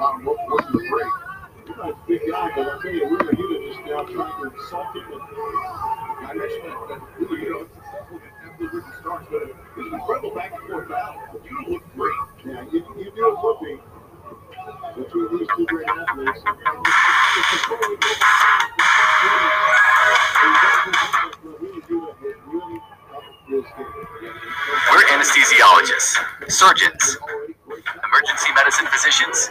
about what was the break. A big guy, but I tell you, we're now trying to insult him. I mentioned that, that really, you know, it's but it's an incredible back and forth battle. You look great. Yeah, you, you do look between these two great athletes. We're anesthesiologists, surgeons, emergency medicine physicians,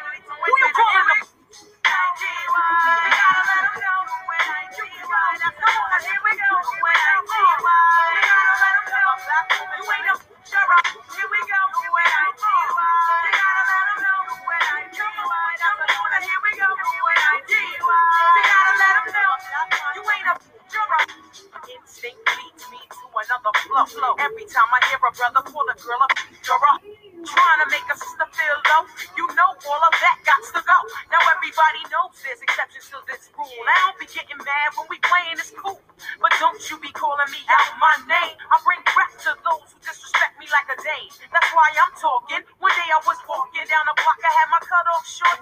flow. Every time I hear a brother pull a girl up, you're up. Trying to make a sister feel low. You know all of that got to go. Now everybody knows there's exceptions to this rule. I don't be getting mad when we playing, it's cool. But don't you be calling me out my name. I bring rap to those who disrespect me like a dame. That's why I'm talking. One day I was walking down the block, I had my cut off short.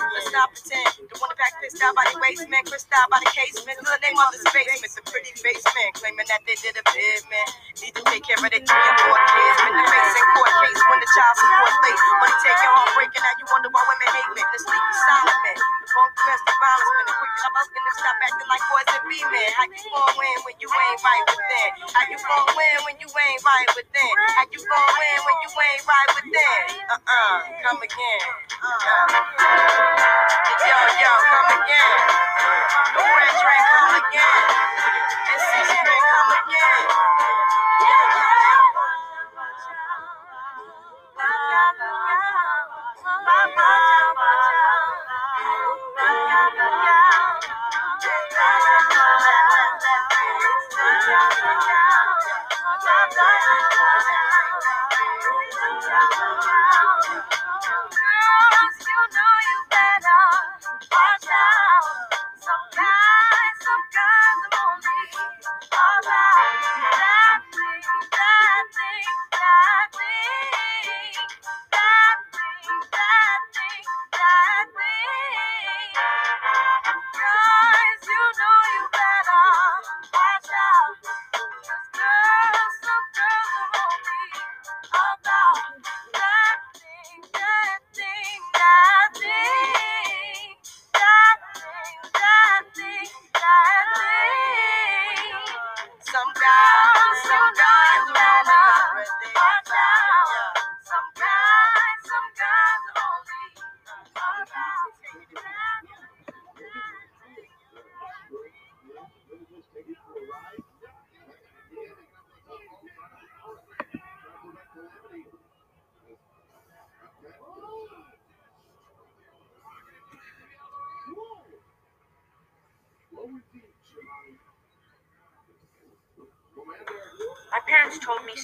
life. Let's not pretend. The one back pissed out by the waistman, crissed out by the casement. name on mother's basement, the pretty basement, claiming that they did a bid, man. Need to take care of their three and four kids. When the face in court case when the child support late. Money taken home breaking out. You wonder why women hate men. The sleepy silent men. The wrong the violence men. The quick up gonna stop acting like boys and be men. How you gon' win when you ain't right them How you gon' win when you ain't right them How you gon' win when you ain't right them Uh-uh, come again.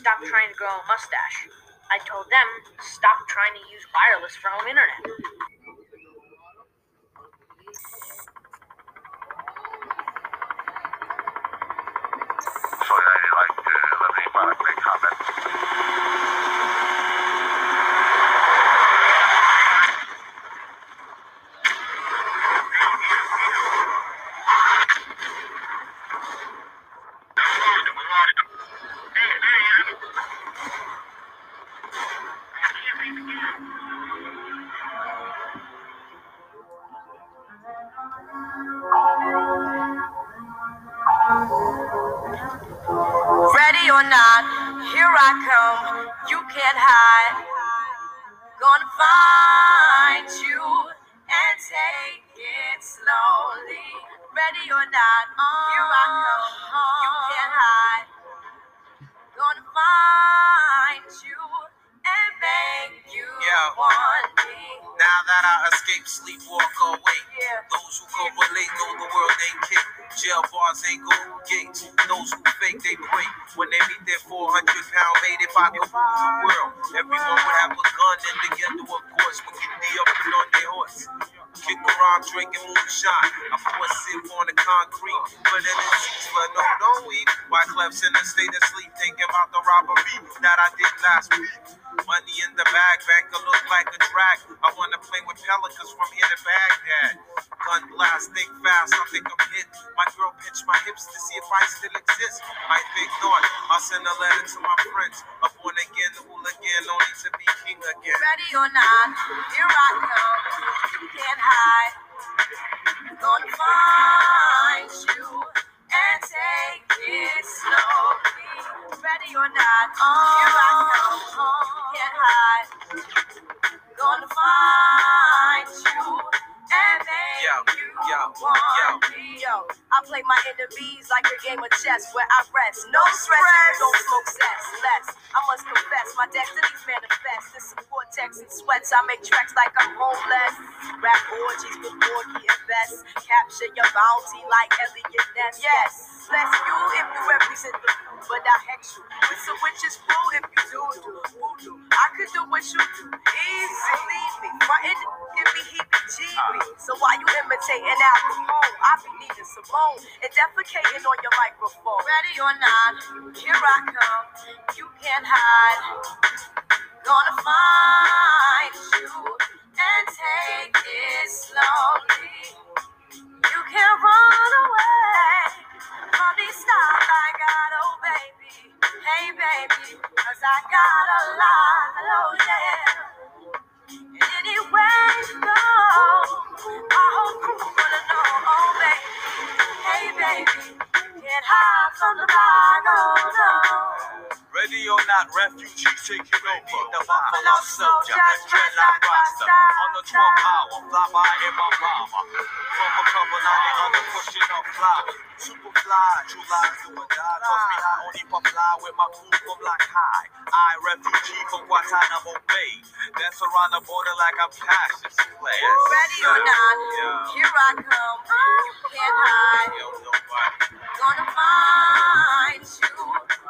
stop trying to grow a mustache. I told them, stop trying to use wireless for home internet. Kick around drinking moonshine. I pour a sip on the concrete. But in the for no, no week. Why Clef's in a state of sleep, thinking about the robbery that I did last week. Money in the bag, banker look like a drag. I wanna play with pelicans from here to Baghdad. Gun blast, think fast, I think I'm hit. My girl pinched my hips to see if I still exist. I think not. I'll send a letter to my friends. A born again hooligan, only to be king again. Ready or not, here I come. You can't hide. Gonna find you and take it slowly. Ready or not, here I come. Can't hide. Gonna find you and make Yo, you yo, want me. Yo, I play my enemies like a game of chess where I rest. No stress, don't smoke sex. Less, I must confess, my destinies manifest. This is vortex and sweats. I make tracks like I'm homeless. Rap orgies before getting best. Capture your bounty like Eliot Ness. Yes, bless you if you represent the food, but I hex you. With some witches fool if you do do voodoo. I could do what you do. Easy, leave me. Frontin' give me heebie-jeebie. So why you imitating Al Capone? I be needing Simone and defecating on your microphone. Ready or not, here I come. You can't hide. Gonna find you and take it slowly. You can't run away from these stars I got, oh baby. Hey baby, cause I got a lot, oh yeah. And anywhere you go, I hope you wanna know, oh baby. Hey baby, can't hide from the fire, oh no. Ready or not, refugees taking over. The Buffalo Soldier, dreadlock roster. On the 12th hour, fly by in my bomber. From a couple, now they under pushing up fly. Super fly, true lies do or die. Toss me high, only for fly with my crew from like high. I, refugee from Guantanamo Bay. That's around the border like I'm Clay. Ready or not, Yeah. here I come. You can't hide. Gonna find you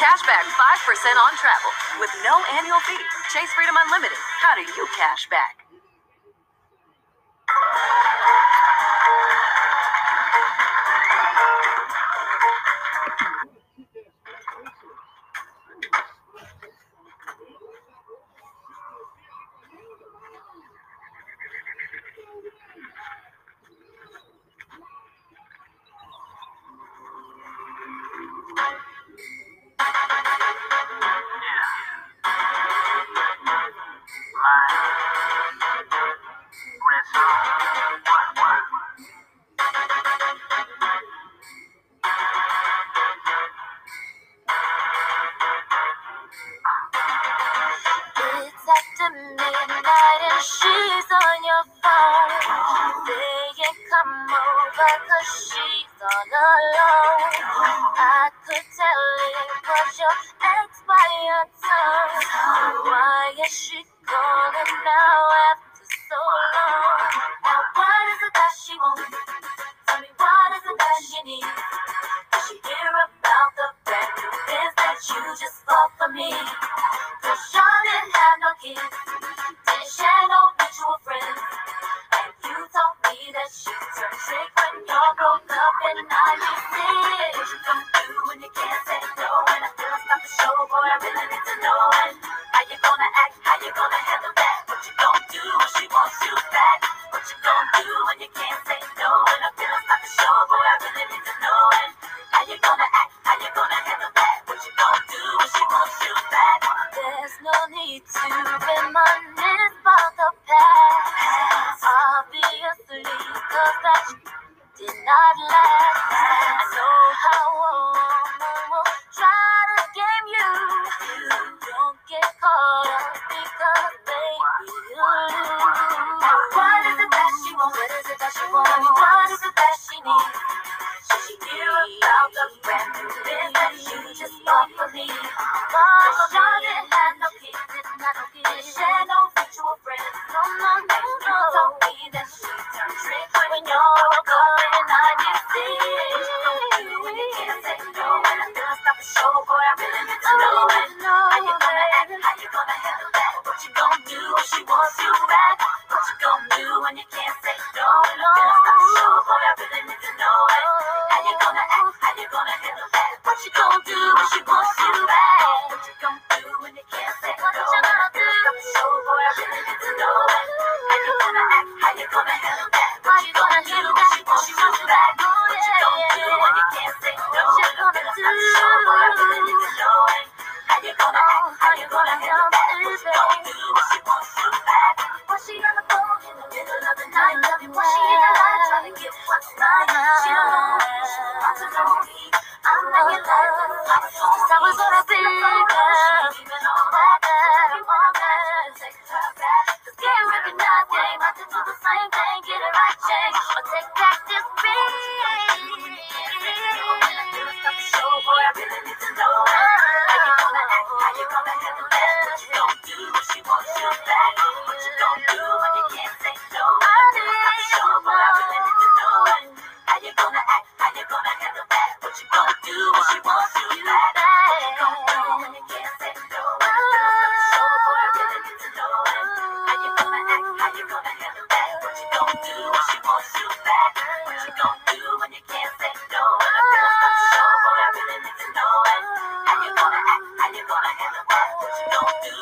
Cashback 5% on travel with no annual fee. Chase Freedom Unlimited. How do you cash back?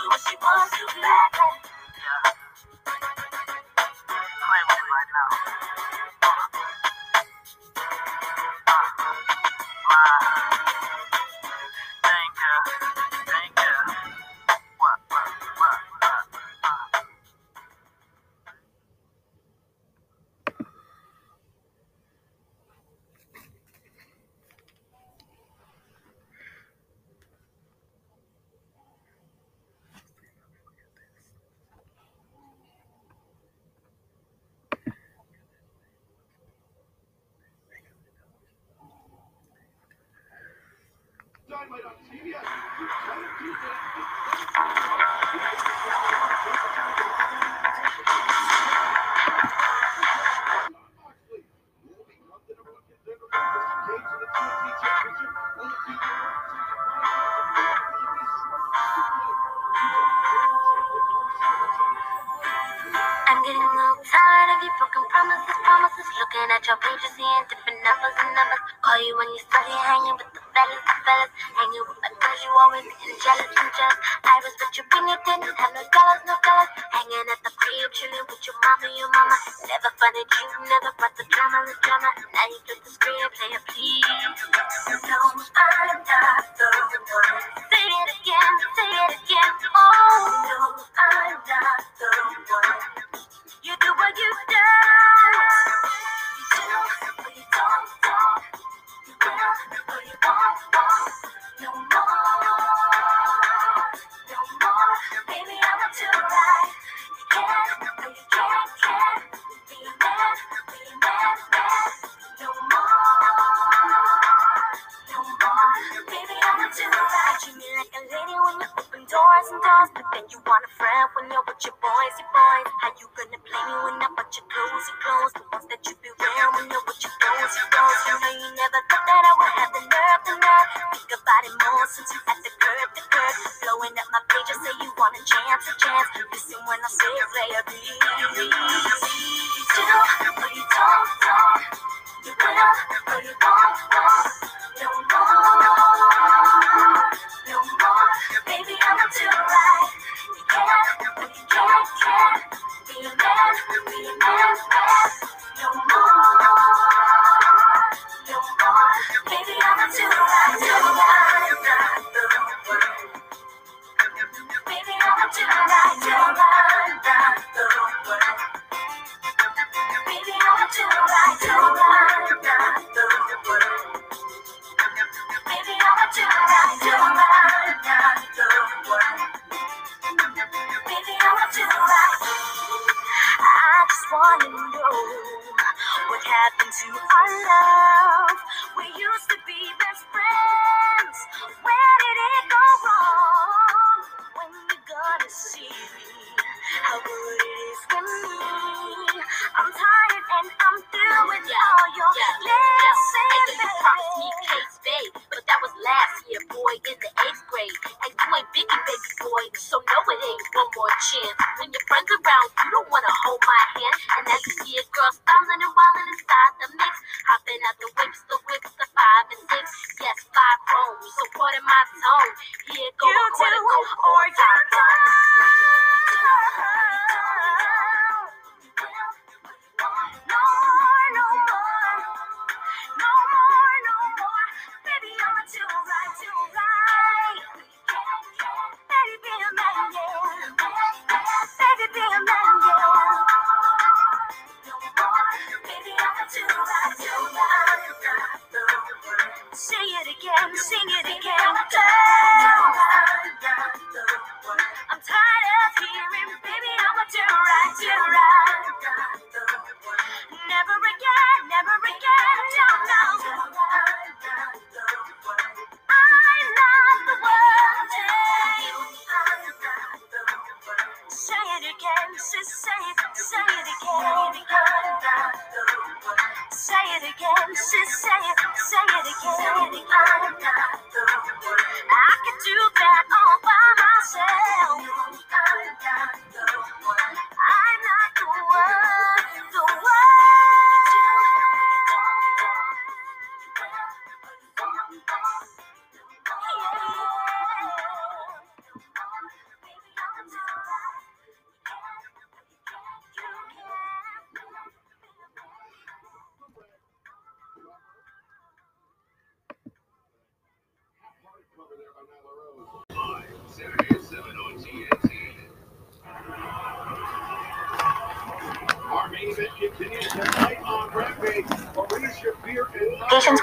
what she wants. Your pages,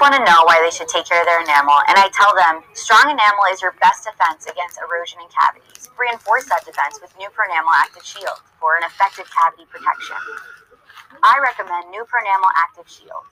want to know why they should take care of their enamel, and I tell them strong enamel is your best defense against erosion and cavities. Reinforce that defense with New Pronamel Active Shield for an effective cavity protection. I recommend New Pronamel Active Shield.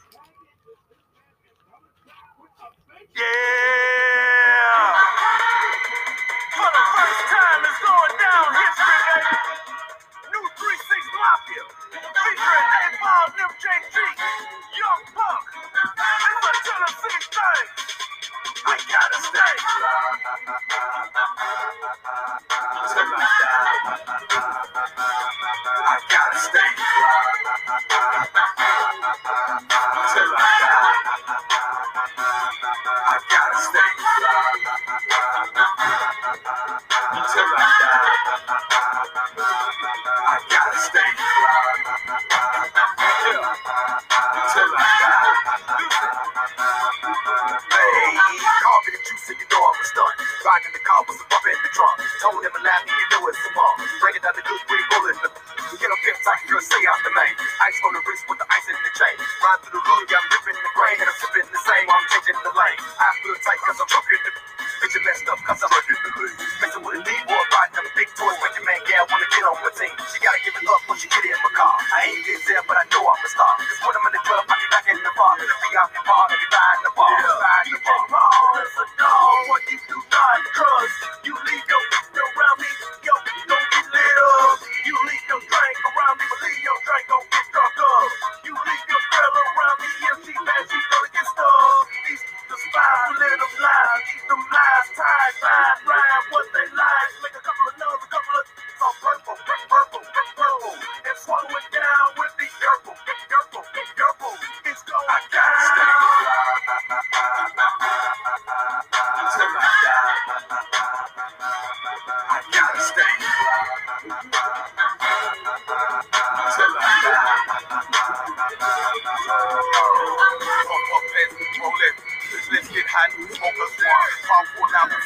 Let's get hot, smoke a smoke. Out the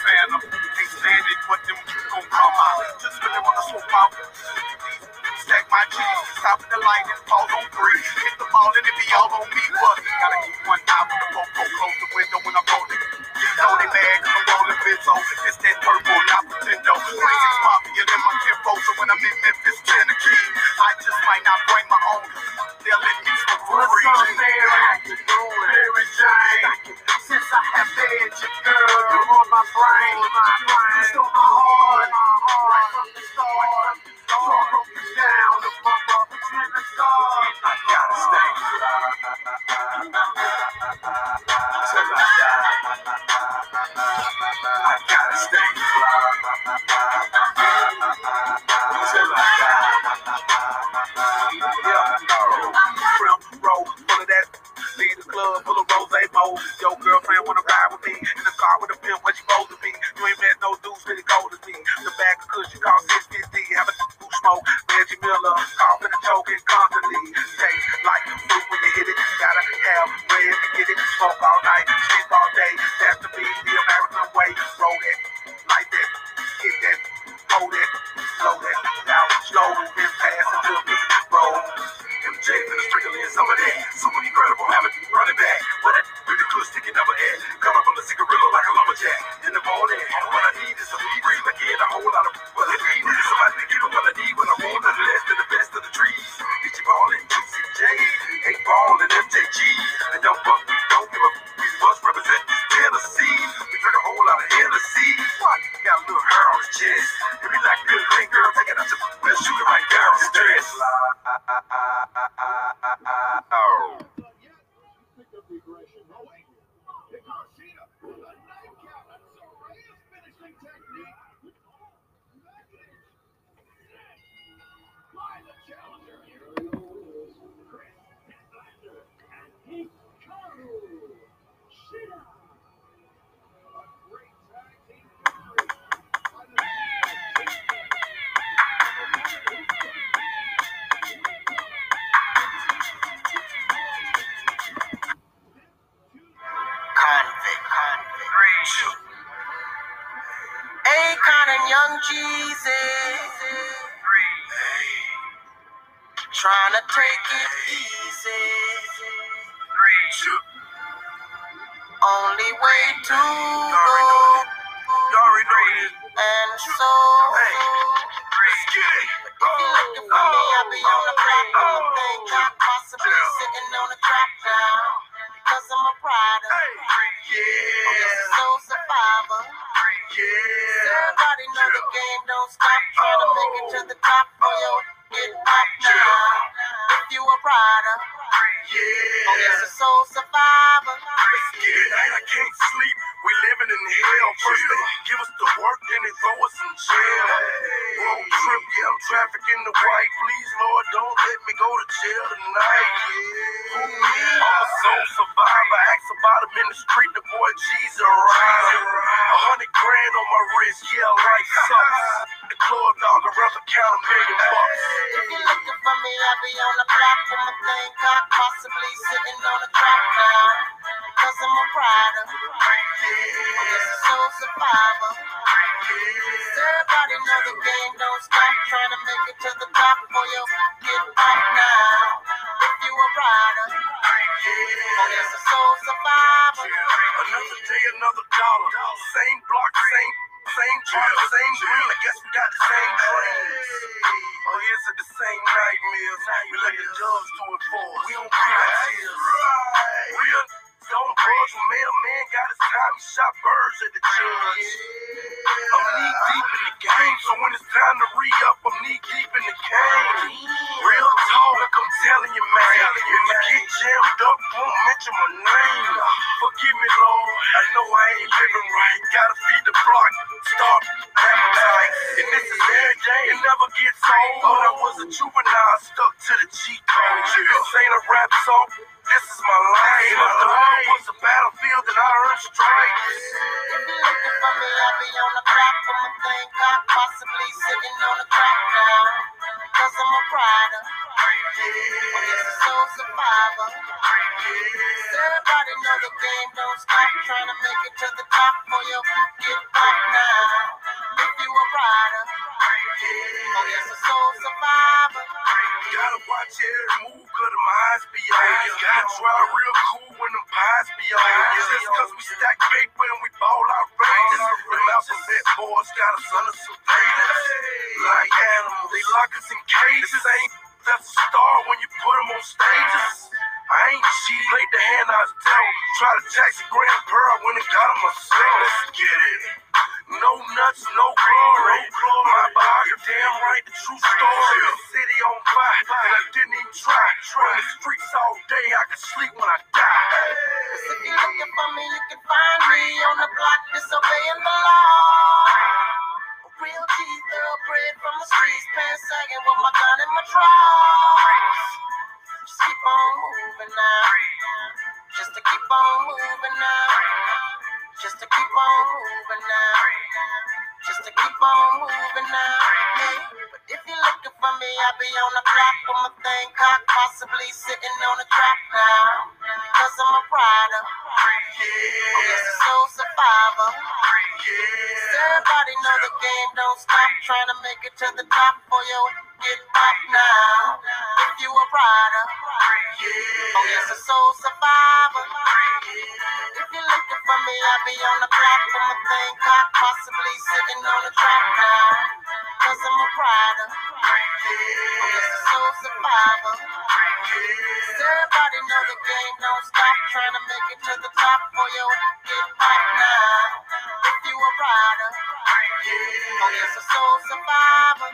it, but them gon' come out. Just really wanna smoke out. Stack my stop the lightning. a rider. Just a soul survivor. Everybody know the game don't stop. Trying to make it to the top for you. Get right now. If you a rider. Oh, Just a soul survivor. Another day, another dollar. Same block, same same trip, same dream. I guess we got the same dreams. Oh, or is it the same nightmares? We let the judge do it for us. We don't feel like tears. We are don't cross when mailman got his time, he shot birds at the judge. I'm knee deep in the game, so when it's time to re up, I'm knee deep in the game. Real talk telling you, man. Telling you, man. You get jammed up, won't mention my name. Forgive me, Lord. I know I ain't living right. Gotta feed the block, flock, starve appetite. And this is every day and never gets old. Thought I was a juvenile stuck to the G code. This ain't a rap song. This is my life. My the world was a battlefield and I earned stripes. If you're looking for me, I'll be on the block for my thing. God possibly sitting on the crack now. Cause I'm a rider survivor. Everybody the game don't stop. Trying to make it to the top for now. If you a rider, oh yes, a soul survivor. Gotta watch every the minds you. Try real cool when pies you. We stack paper and we ball got. Like animals, they lock us in cages. This ain't that's a star when you put them on stages. I ain't cheating, laid the hand I was dealt. Try to tax a grand pearl when it got him myself. Let's get it. No nuts, no glory. My biography, damn right, the true story. The city on fire, and I didn't even try. Run the streets all day, I could sleep when I die. If you're looking for me, you can find me on the block disobeying the law. A real G thoroughbred from the streets, pants sagging with my gun in my drawers. Just keep on moving now. Just to keep on moving now. Just to keep on moving now. Just to keep on moving now. But if you're looking for me, I'll be on the clock with my thing cocked, possibly sitting on the track now. Cause I'm a rider. Oh, yes, a soul survivor. Everybody know the game don't stop trying to make it to the top for you. Get pop now. If you a rider. Oh, yes, a soul survivor. If you're looking for me, I'll be on the clock with my thing cocked, possibly sitting on the track now. Cause I'm a rider. Yes, a soul everybody know the game don't stop trying to make it to the top for you. Get pop now. If you a. Oh, soul survivor.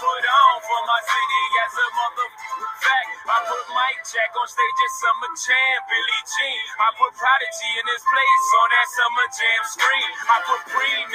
Put on for my city as a motherfucking fact. I put Mike Jack on stage at Summer Jam. Billie Jean. I put Prodigy in his place on that Summer Jam screen. I put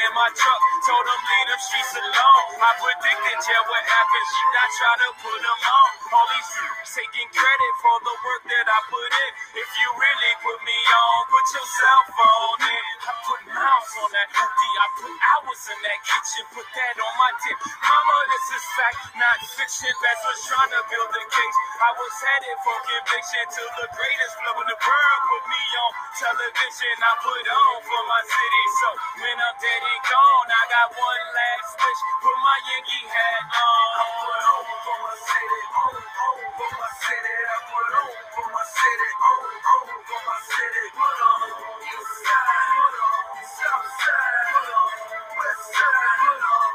in my truck. Told them leave them streets alone. I predicted jail what happened. I try to put them on. All these taking credit for the work that I put in. If you really put me on, put your cell phone in. I put mouse on that hoodie. I put hours in that kitchen. Put that on my tip. Mama, this is fact, not fiction. Best was trying to build a case. I was headed for conviction till the greatest flow in the world put me on television. I put on for my city. So when I'm dead and gone, I got one last wish. Put my Yankee hat on. I put on for my city. On, on for my city. I put on for my city. On, on for my city. Put on east side. Put on south side. Put on west side. Put on.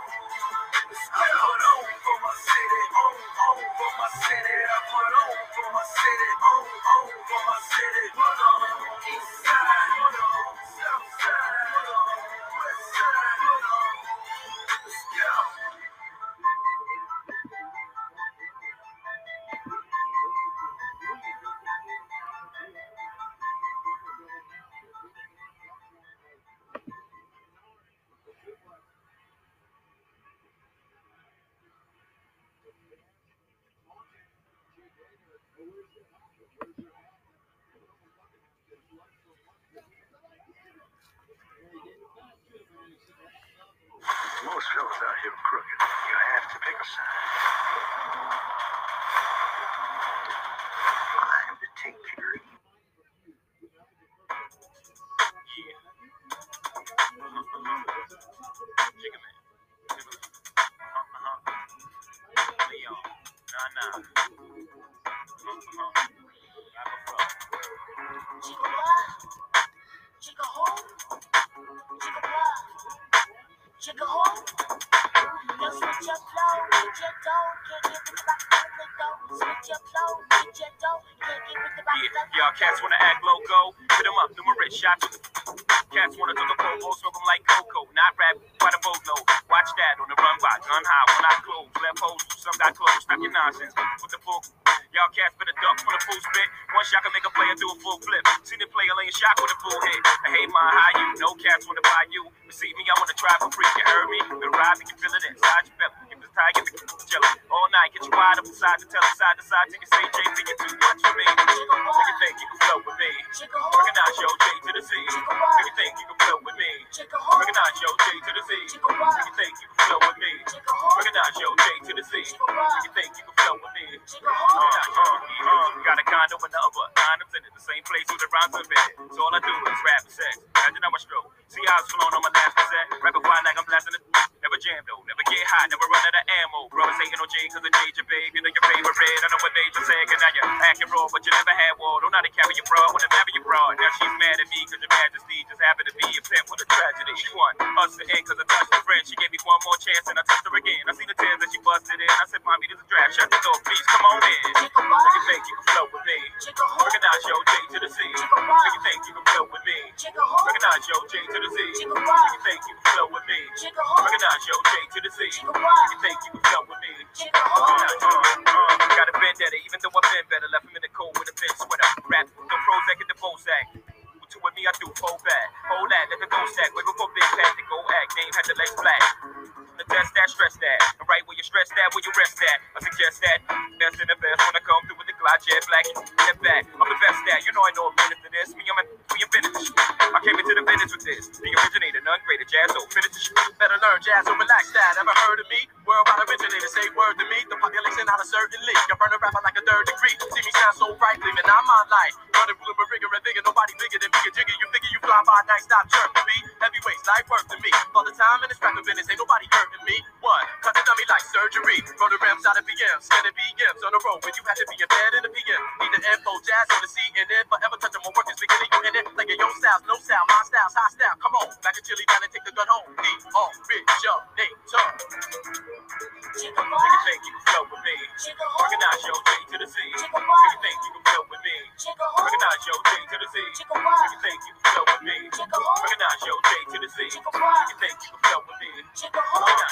I put on for my city. On, on for my city. I put on for my city. On, on for my city. Put on east side. Put on cats wanna act loco? Hit 'em up, numerous shots. Cats wanna do the popo, smoke 'em like cocoa. Not rap, quite a boatload. Watch that on the run by gun high when I close. Left holes, some got close. Stop your nonsense with the book. Y'all cats better duck for the full spit. One shot can make a player do a full flip. Seen the player laying shot with a full hit. I hate my high you. No cats wanna buy you. Receive me, I wanna try for free. You heard me? The ride, you feel it inside your belly. Get the tie, get the jelly. All night, get you wide up side to tell side to side. Take a say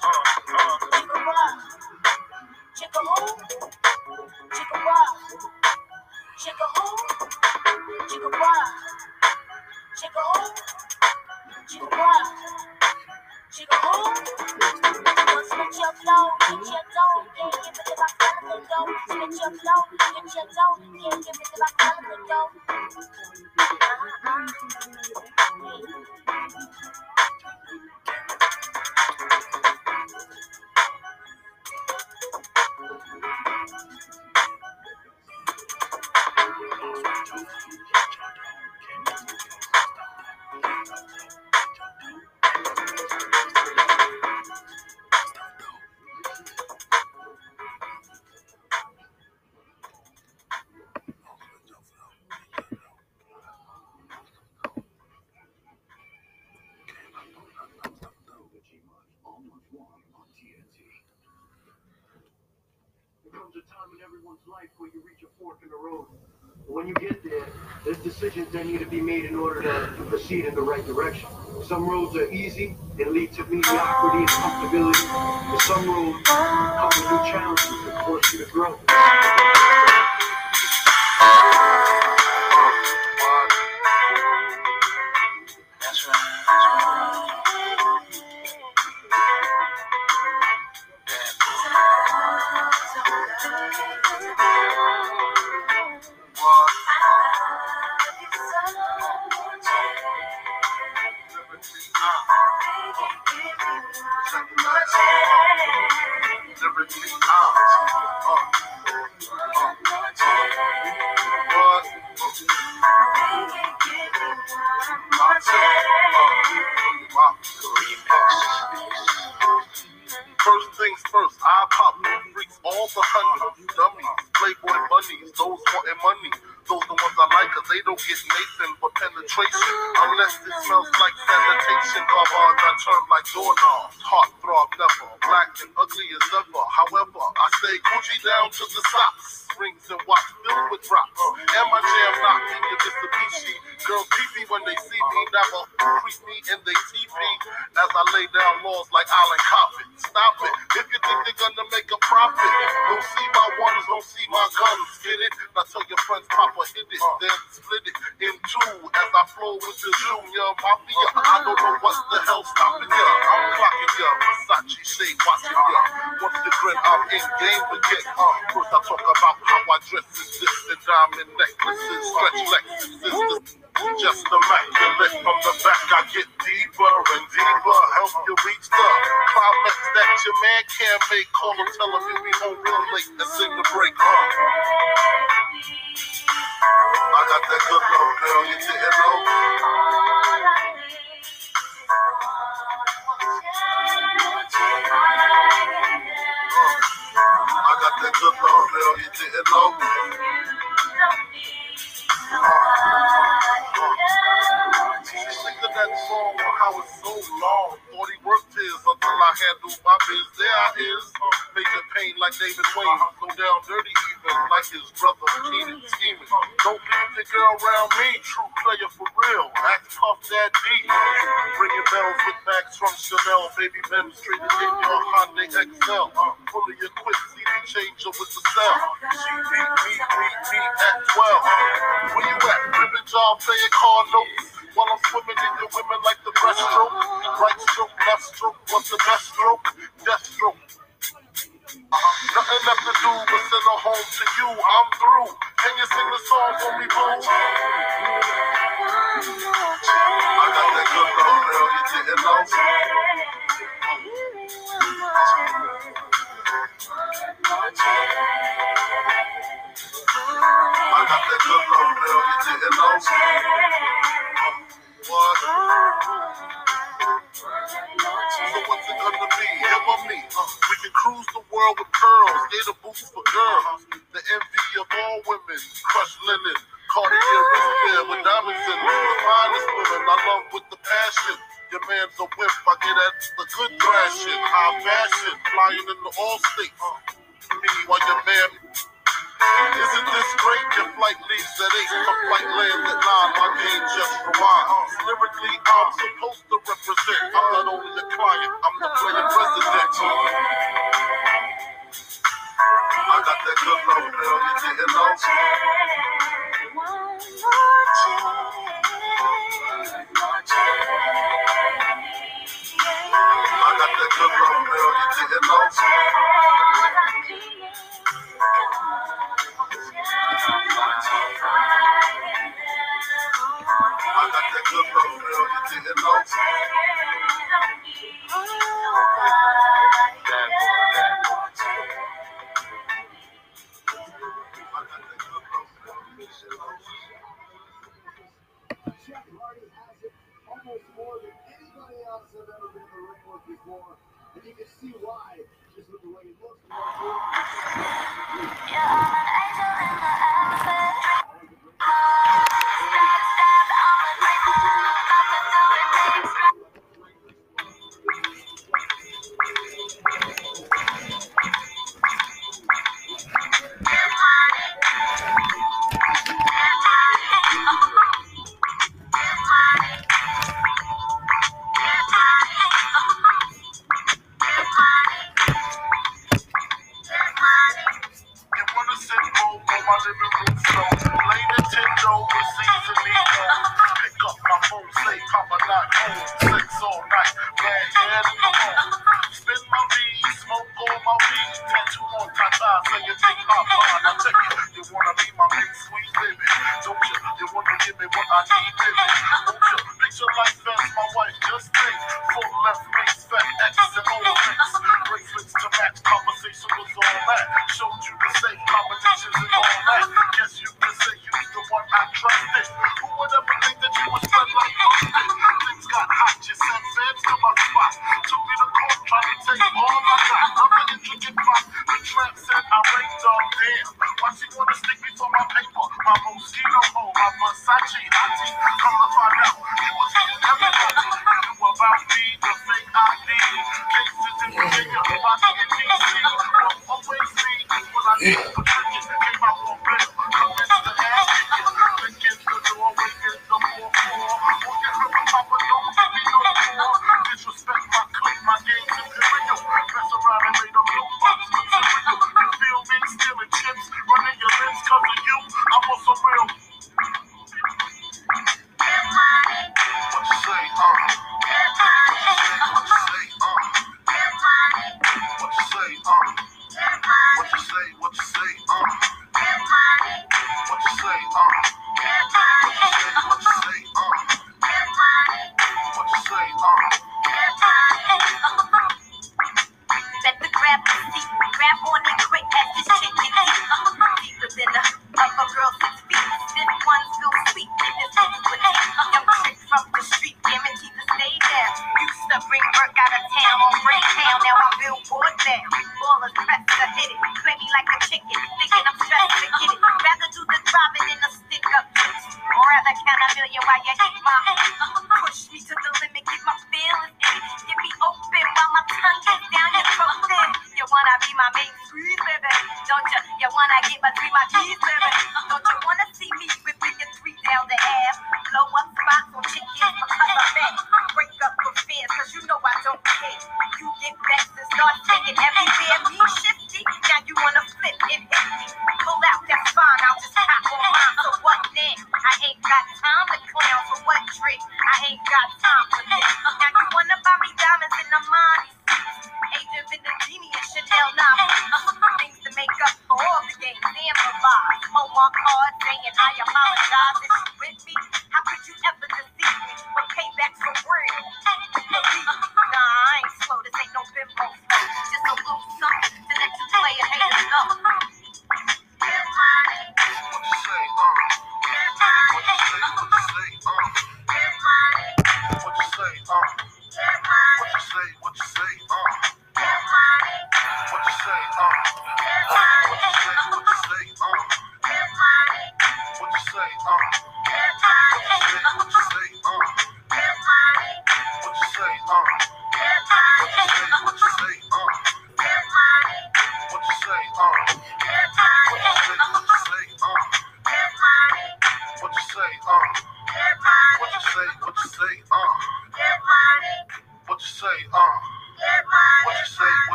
Come on. That need to be made in order to, proceed in the right direction. Some roads are easy and lead to mediocrity and comfortability, and some roads come with new challenges that force you to grow. Uh, Changer with the cell. She beat me, beat me at 12. Where you at? Ribbon job playing car notes. While I'm swimming in your women like the breaststroke. Right stroke, left stroke, what's the best stroke? Death stroke. Nothing left to do but send her home to you. I'm through. Can you sing the song for me, boo? I got that good girl. You didn't know. World with pearls, gator boots for girls. The envy of all women, crushed linen, Cartier wristband with diamonds in it. The finest women I love with the passion. Your man's a whip, I get at the good thrashing, high fashion, flying in the all states. Me while your man Isn't this great? Your flight leaves at 8, my flight lands at 9, my game just rewind. Lyrically, I'm supposed to represent. I'm not only the client, I'm the player president.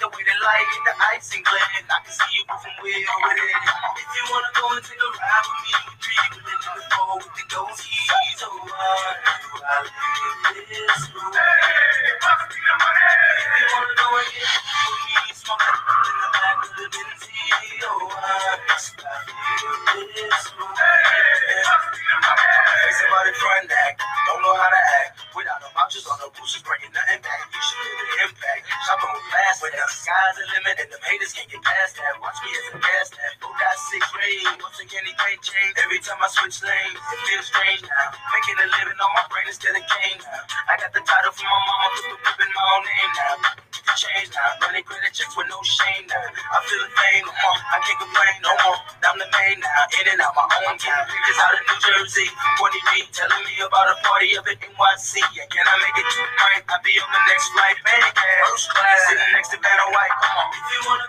the way the light hit the ice and glare. I can see you moving way over there. If you wanna go and take a ride with me, we three women in the fall with the ghost keys. Oh, do you riding this road? Hey, if you wanna go and in the back of the Benz. Oh, why you riding this? time I switch lanes, it feels strange now. Making a living on my brain instead of game now. I got the title from my mama, put the whip in my own name now. Get the change now, running credit checks with no shame now. I feel the pain no more, I can't complain no more. I'm the main now, in and out my own town. It's out of New Jersey, 20 feet, telling me about a party up at NYC. Yeah, can I make it to the right? I'll be on the next flight, man. First class, sitting next to Vanna White. Come on, if you wanna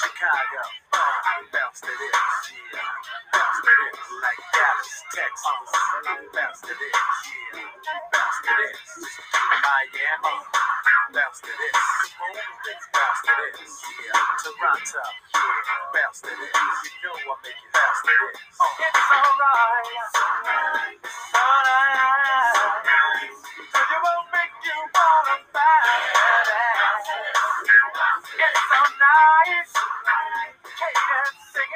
Chicago, bounce to this, yeah. Bounce to this, like Dallas, Texas. Bounce to this, yeah. Bounce to this, Miami. Bounce to this, bounce to this, yeah. Toronto. Bounce to this, you know I make it bounce to this. It's alright, alright, alright. So you won't make you wanna fight.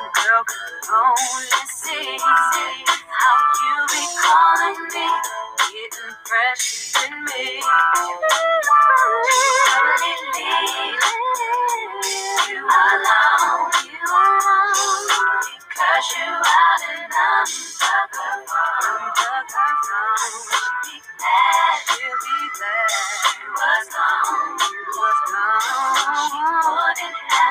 your girl could only see how you be calling me, getting fresh in me. Leave you alone, you alone, you out and I'm stuck alone. She'd be she was gone. She wouldn't have.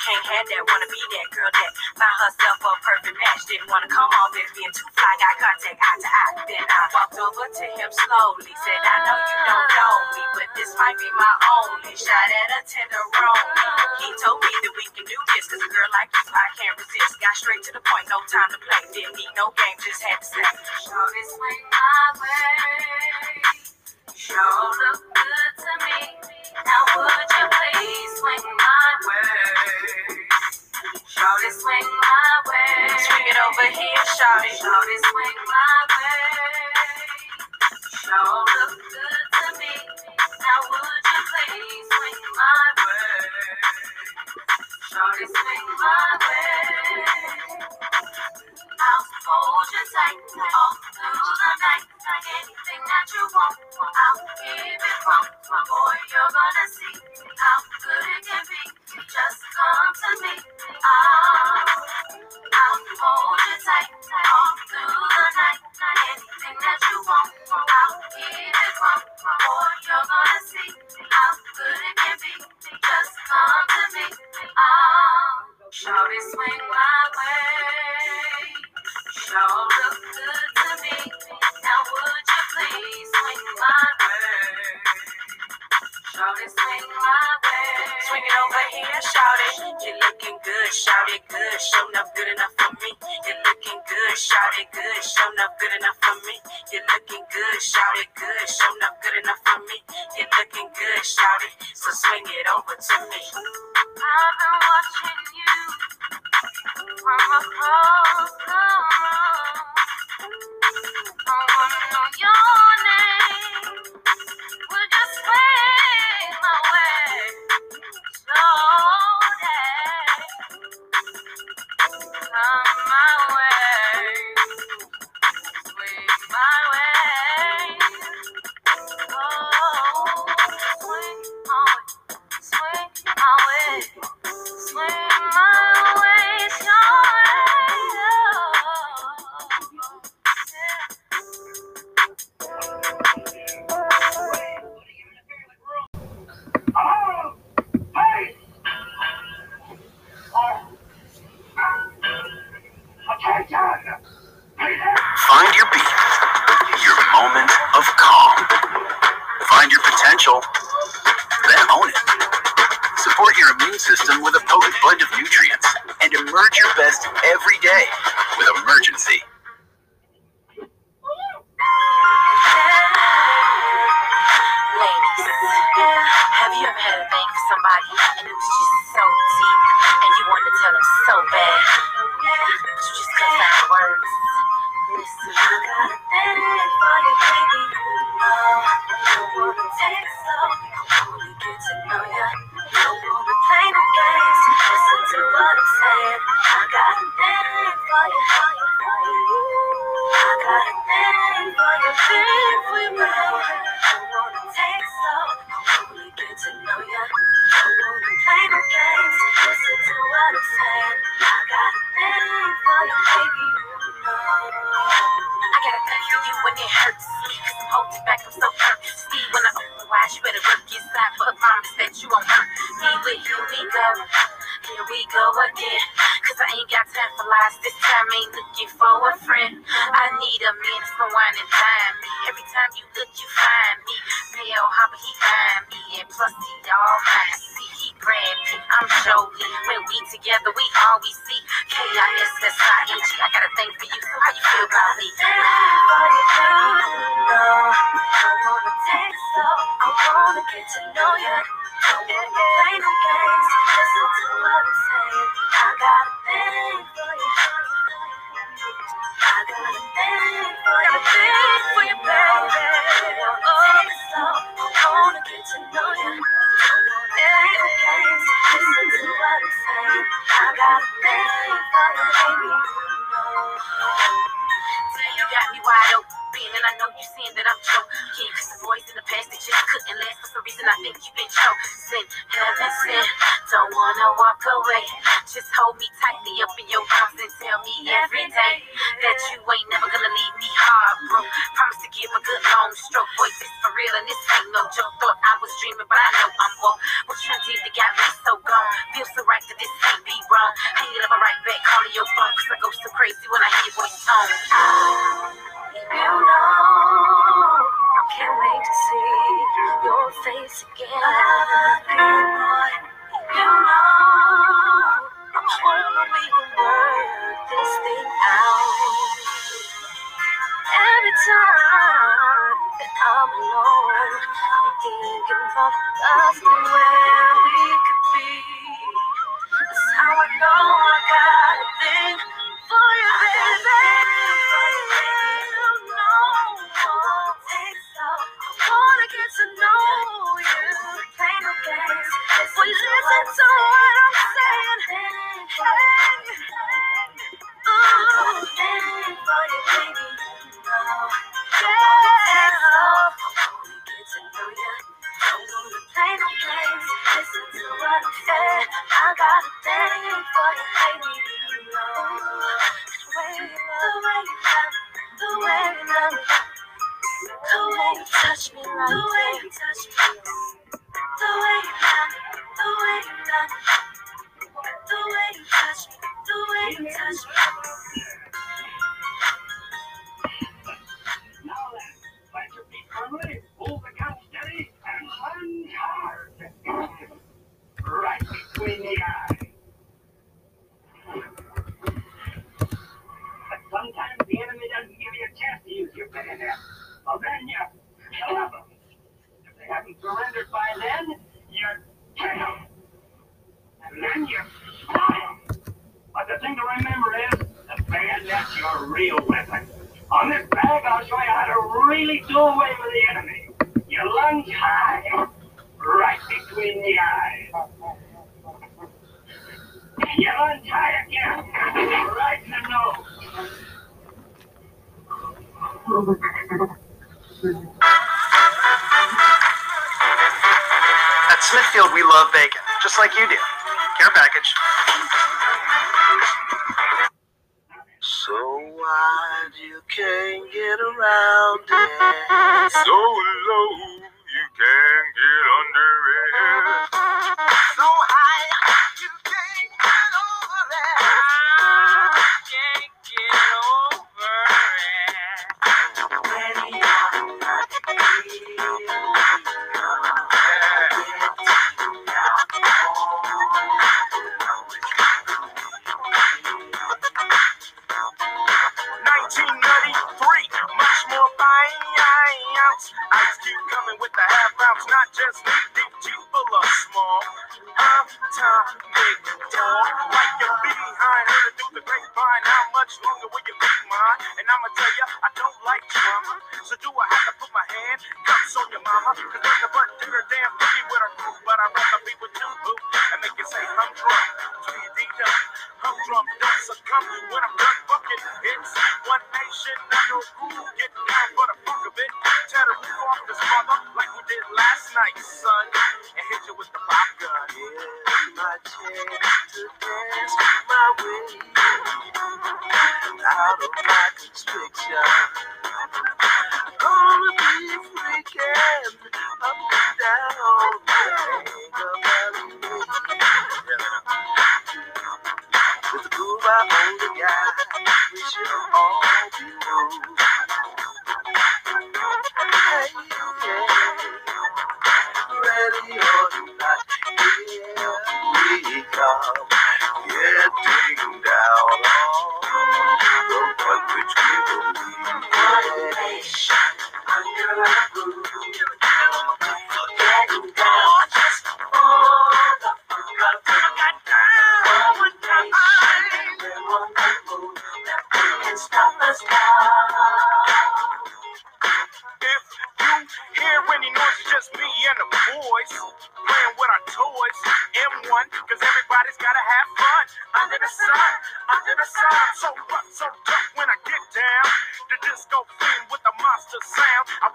Can't have that, wanna be that girl that found herself a perfect match. Didn't wanna come on this being too fly. Got contact eye to eye. Then I walked over to him slowly. Said, I know you don't know me, but this might be my only shot at a tenderoni. He told me that we can do this. Cause a girl like you, I can't resist. Got straight to the point, no time to play. Didn't need no game, just had to say. Shorty swing my way. Sure look good to me. Now would you please swing my way? Shorty swing my way. Swing it over here, shout it. Shorty swing my way. Sure look good to me. Now would you please swing my way? Shorty swing my way. I'll hold you tight all through the night. Anything that you want, I'll give it from. My boy, you're gonna see how good it can be. Just come to me. I'll, I'll hold you tight all through the night. Anything that you want, I'll give it from. My boy, you're gonna see how good it can be. Just come to me. I'll, shorty swing my way. Sure look good to me. Now would you please swing my way? Shorty swing it over here, shout it. You're looking good, shout it good. Show enough good enough for me. You're looking good, shout it good. Show enough good enough for me. You're looking good, shout it good. Show enough good enough for me. You're looking good, shout it. So swing it over to me. I've been watching you from across the room. I wanna know your name. Swing my way? Slow seeing that I'm choked. Yeah, cause the boys in the past, they just couldn't last for some reason. I think you've been choked. Sin, heaven, sin. Don't wanna walk away. Just hold me tightly up in your arms and tell me every day that you ain't never gonna leave me heartbroken. Promise to give a good long stroke, boy. This for real and this ain't no joke. Thought I was dreaming, but I know I'm wrong. What you did that got me so gone? Feels so right that this can't be wrong. Hang it up, i right back, calling your phone. Cause I go so crazy when I hear your voice tone. Oh. You know, I can't wait to see your face again. Playboy, you know, I'm sure we can work this thing out. Every time that I'm alone, I'm thinking about us and where we could be. That's how I know I got a thing for you, baby. wanna get to know you. Play no games. Well, listen to what I'm saying. Hey. Uh-huh.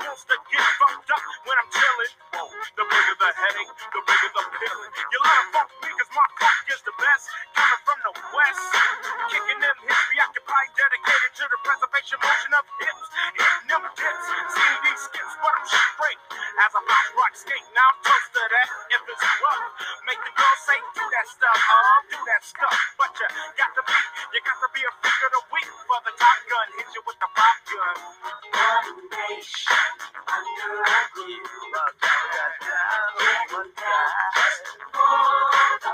Wants to get fucked up when I'm chilling. The bigger the headache, the bigger the pill. You let to fuck me cause my fuck is the best. Kind of West, Kicking them hips. hits, reoccupied, dedicated to the preservation motion of hips. Hitting them hits, seeing these skits, but I'm straight. As I pop rock skate, now I'm toast to that. If it's rough, make the girls say, do that stuff, uh, do that stuff. But you got to be, you got to be a freak of the week for the Top Gun. Hit you with the pop gun. One nation under a view. One God, one God, just for the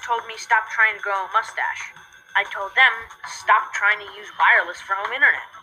told me stop trying to grow a mustache. I told them stop trying to use wireless for home internet.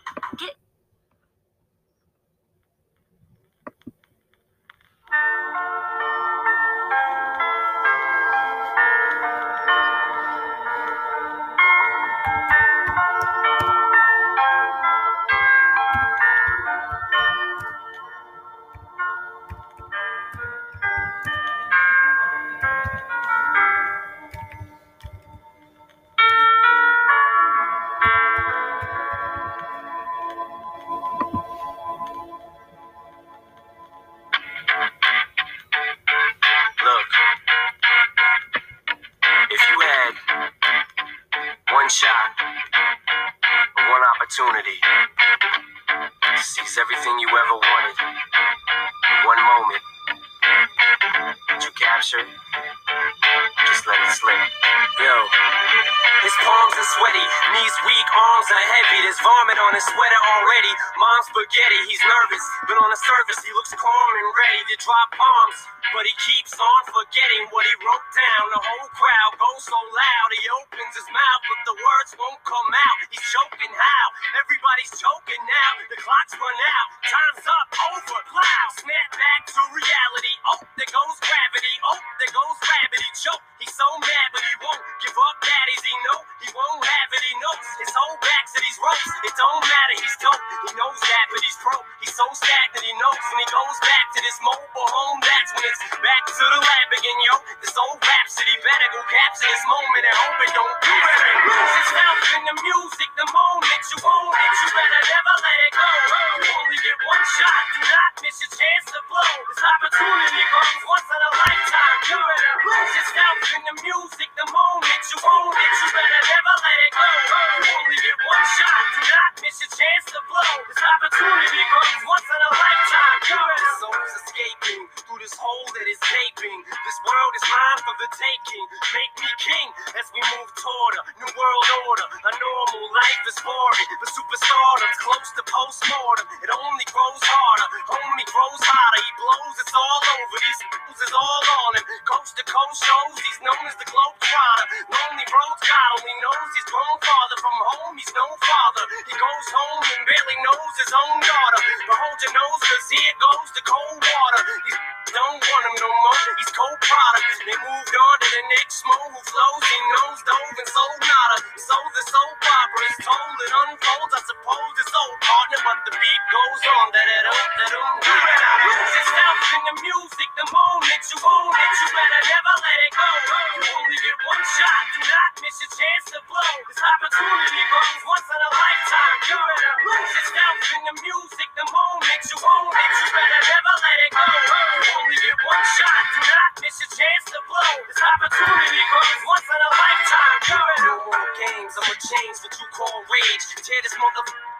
Everybody's choking now. The clock's run out. Time's up. Over. Plow. Snap back to reality. Oh, there goes gravity. Oh, there goes gravity. Choke. He's so mad, but he won't give up. Daddies, he know he won't have it. He knows his whole back to these ropes. It don't matter. He's dope. He knows that, but he's pro. He's so stacked that He knows when he goes back to this mobile home. That's when it's back to the lab again, yo. This old rhapsody better go capture this moment and hope it don't do it. Lose his health in the music. The moment you own it, you better never let it go. You only get one shot. Do not miss your chance to blow. This opportunity comes once in a lifetime. You better lose his health in the music the moment you own it. You better never let it go. You only get one shot. Do not miss your chance to blow. This opportunity comes once in a lifetime. You better souls escaping through this hole that is gaping. This world is mine for the taking. Make me king as we move toward a new world order. A normal life is boring, but superstardom's close to postmortem. It only grows harder, homie grows hotter. He blows, it's all over. These is all on him. Coast to coast shows, he's known as the globe trotter. Lonely roads, God only knows he's grown farther from home. He's no father. He goes home and barely knows his own daughter. But hold your nose, cause here goes the cold water. These don't want him no more. He's cold product. They moved on to the next mo who flows. He knows dove and sold nada. So the soap opera is told and unfolds. I suppose it's old partner, but the beat goes on. That it up, that um, you better lose yourself in the music the moment you own it. You better never let it go. You only get one shot. Do not miss your chance to blow. This opportunity comes once in a lifetime. You better lose yourself in the music the moment you own it. You better never let it go. Only get one shot. Do not miss your chance to blow. This opportunity comes once in a lifetime. You better no more games. I'ma change what you call rage. Tear this motherfucker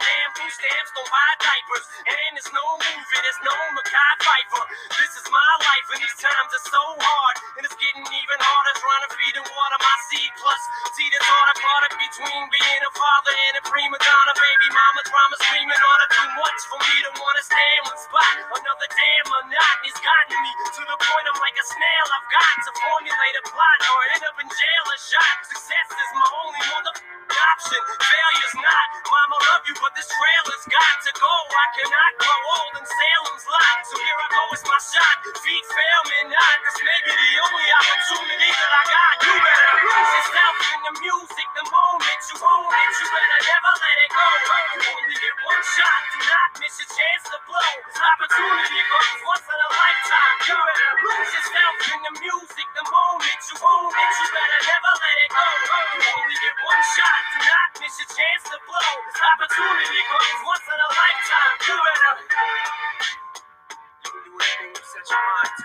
damn food stamps don't buy diapers, and it's no movie, there's no Mekhi Phifer. This is my life, and these times are so hard, and it's getting even harder trying to feed and water my seed. Plus, see the thought I caught it between being a father and a prima donna, baby mama drama screaming on it too much for me to wanna stay in one spot. Another damn monotony's gotten me to the point I'm like a snail. I've got to formulate a plot or end up in jail or shot. Success is my only mother option. Failure's not. Mama love you, but this trailer's got to go. I cannot grow old in Salem's lot. So here I go, it's my shot. Feet fail me not. This may be the only opportunity that I got. You better lose yourself in the music the moment you own it. You better never let it go. You only get one shot. Do not miss your chance to blow. This opportunity comes once in a lifetime. You better lose yourself in the music the moment you own it. You better never let it go. You only get one shot. Do not miss your chance to blow. This opportunity You. Can do anything you set your mind to.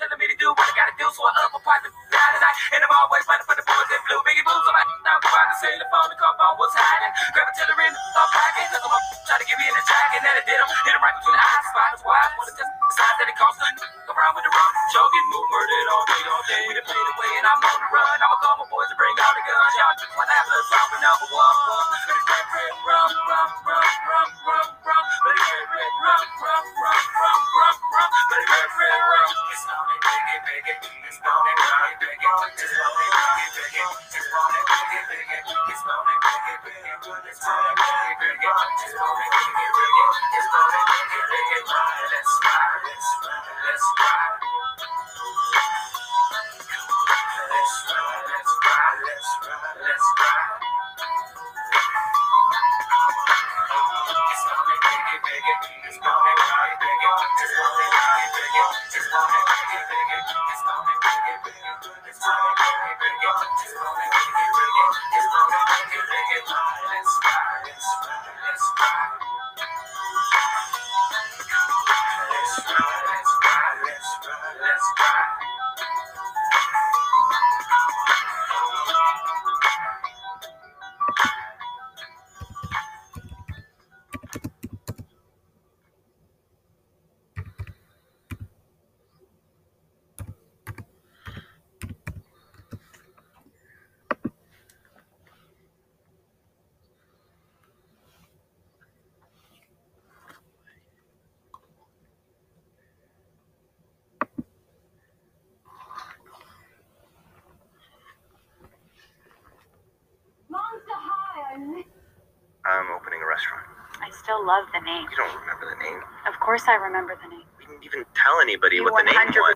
course I remember the name. We didn't even tell anybody you what the name was.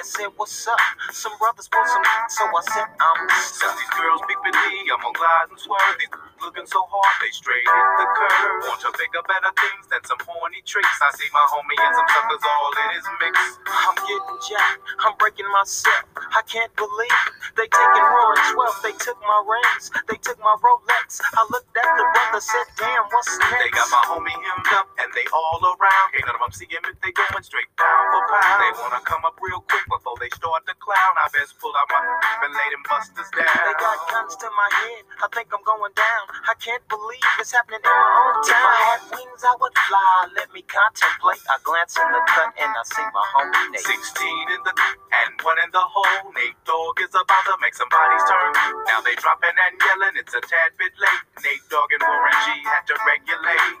and said, what's up? Some brothers want some, so I said, I'm stuck. these girls peeping me, I'm gonna glide and swerve. These looking so hard, they straight hit the curve. Want to bigger, better things than some horny tricks. I see my homie and some suckers all in his mix. I'm getting jacked. I'm breaking myself. I can't believe they taking Roaring 12. They took my rings. They took my Rolex. I looked at the brother, said, damn, what's next? They got my homie hemmed up and they all around. Can't none of them see him if they going straight down for pound. They wanna come up real quick before they start to clown. I best pull out my and lay them busters down. They got guns to my head. I think I'm going down. I can't believe it's happening in my own town. If I had wings, I would fly. Let me contemplate. I glance in the cut and I see my homie Nate. 16 in the and one in the hole. Nate Dogg is about to make some bodies turn. Now they dropping and yelling. It's a tad bit late. Nate Dogg and Warren G had to regulate.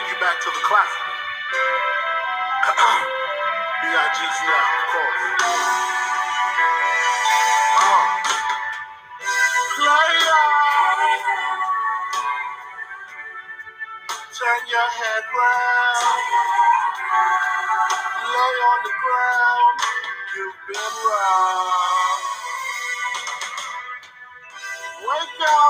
Take you back to the classic. B.I.G. style, of course. Uh. Player. Turn your head round. Lay on the ground. You've been round. Wake up.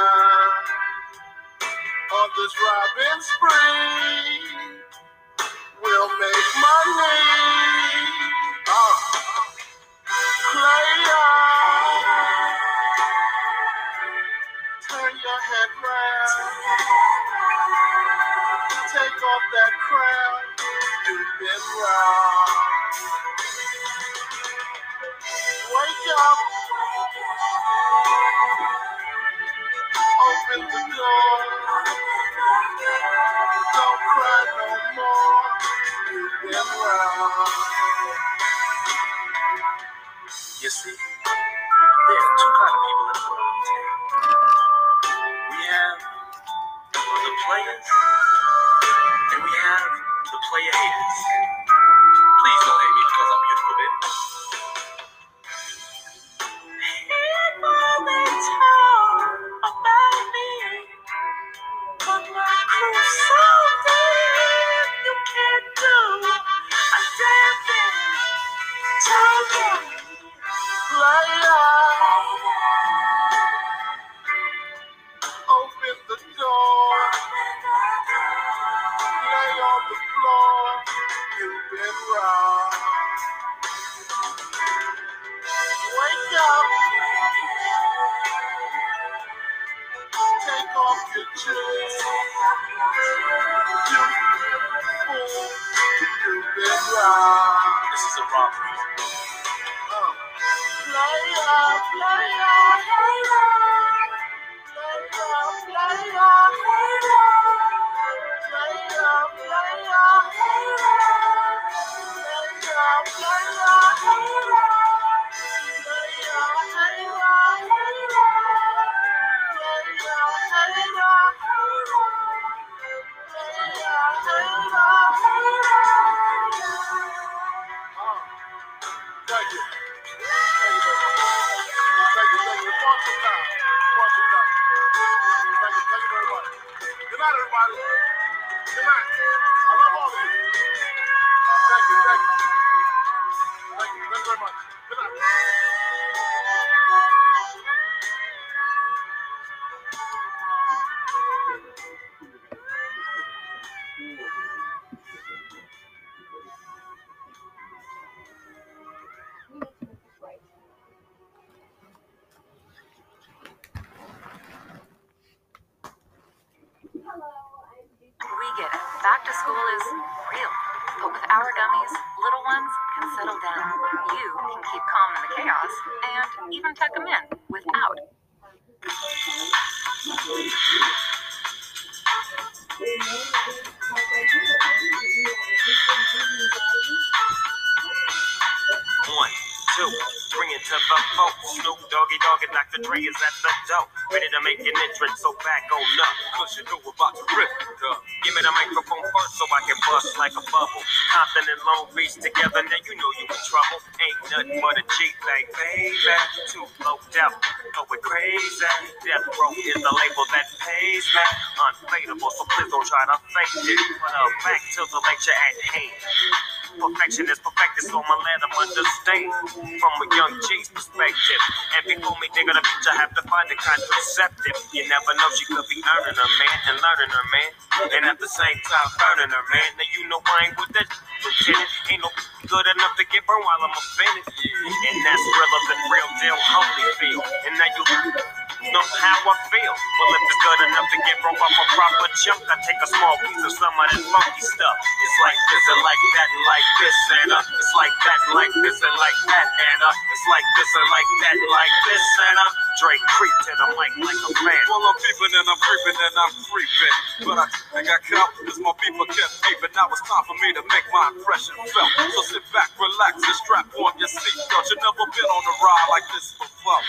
this spree. We'll make money. Uh, player, turn your head round. Take off that crown. You've been wrong. Wake up. Open the door. Bitch, I have to find a contraceptive. You never know, she could be earning her man and learning her man. And at the same time, burning her man. Now you know I ain't with that lieutenant. Ain't no good enough to get burned while I'm offended. And that's realer than real deal, holy feel. And now you know how I feel. Well, if it's good enough to get broke off a proper chunk, I take a small piece of some of that funky stuff. It's like this and like that and like this and uh, it's like that and like this and like that and uh, it's like this and like that and like this and uh, Dre creeped to the mic like a man. Well, I'm peeping and I'm creeping and I'm creeping. But I think I got cause my people kept aping. Now it's time for me to make my impression felt. So sit back, relax, and strap on your seatbelt. You've never been on a ride like this before.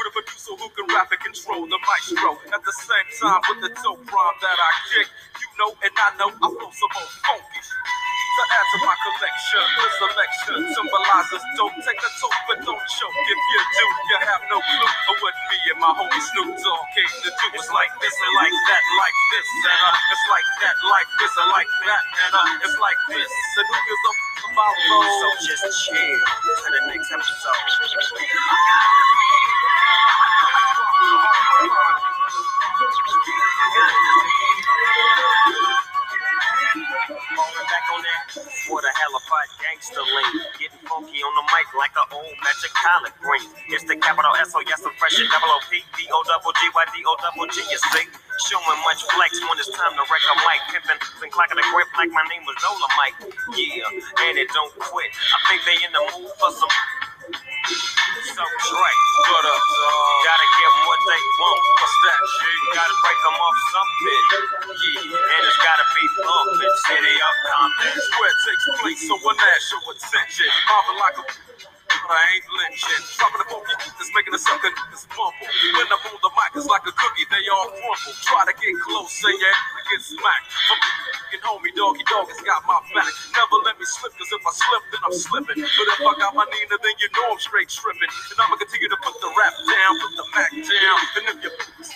With a producer who can rap and control the maestro. At the same time, with the dope rhyme that I kick, you know and I know I flow some more funky. To add to my collection. The selection symbolizes don't take a toke, but don't choke. If you do, you have no clue what me and my homie Snoop Dogg came to do. It's like this and like that, like this, and uh, it's like that, like this, and like that, and uh, it's like this. And who gives a f- about those? So just chill to the next episode. Falling back on that, what a hell of a gangster link. Getting funky on the mic like an old magic collard green. It's the capital S O S, I'm fresh and double O P D O double G Y D O double G. You see, showing much flex when it's time to wreck a mic. Pimping and clacking a grip like my name was Dolomite. Yeah, and it don't quit. I think they in the mood for some. So dog? Uh, gotta give 'em what they want. What's that shit? Gotta break 'em off something. Yeah, and it's gotta be bumping. City of. Where it takes place, so show attention. Mobbing like a but I ain't lynching. Dropping the funky that's making the sucker niggas mumble. When I'm on the mic, it's like a cookie, they all crumble. Try to get close, and yeah, get smacked. From fucking homie, doggy dog has got my back. Never let me slip, cause if I slip, then I'm slipping. But if I got my Nina, then you know I'm straight tripping. And I'ma continue to put the rap down, put the Mac down. And if you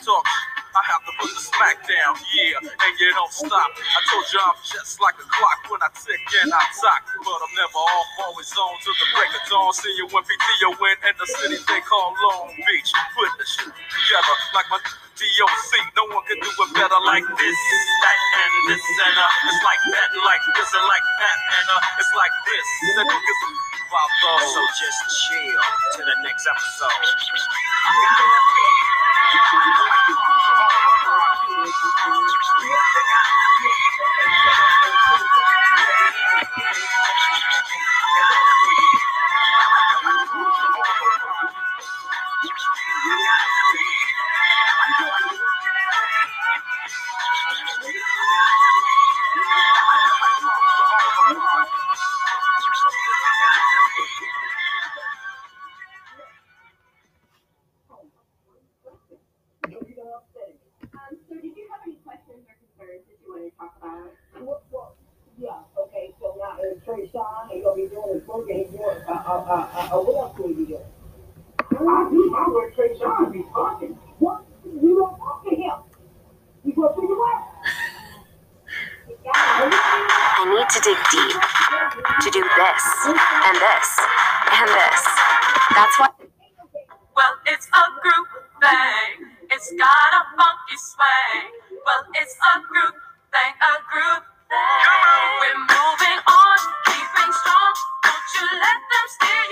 talk, I have to put the smack down, yeah, and you don't stop. I told you I'm just like a clock when I tick and I talk, but I'm never off, always on till the break of dawn. See you when PTO win in the city they call Long Beach. Put the shit together like my DOC. No one can do it better like this, that, and this, and uh, it's like that, like this, and like that, and uh, it's like this. And who gives a f- So just chill to the next episode. Trey Sean, he gonna be doing his book and he's doing, uh, uh, uh, uh, what else will he be doing? I do, I work Trey Sean be talking. What? You don't talk to him. You go to your wife. I need to dig deep to do this and this and this. That's what. Well, it's a group thing. It's got a funky swing. Well, it's a group thing, a group let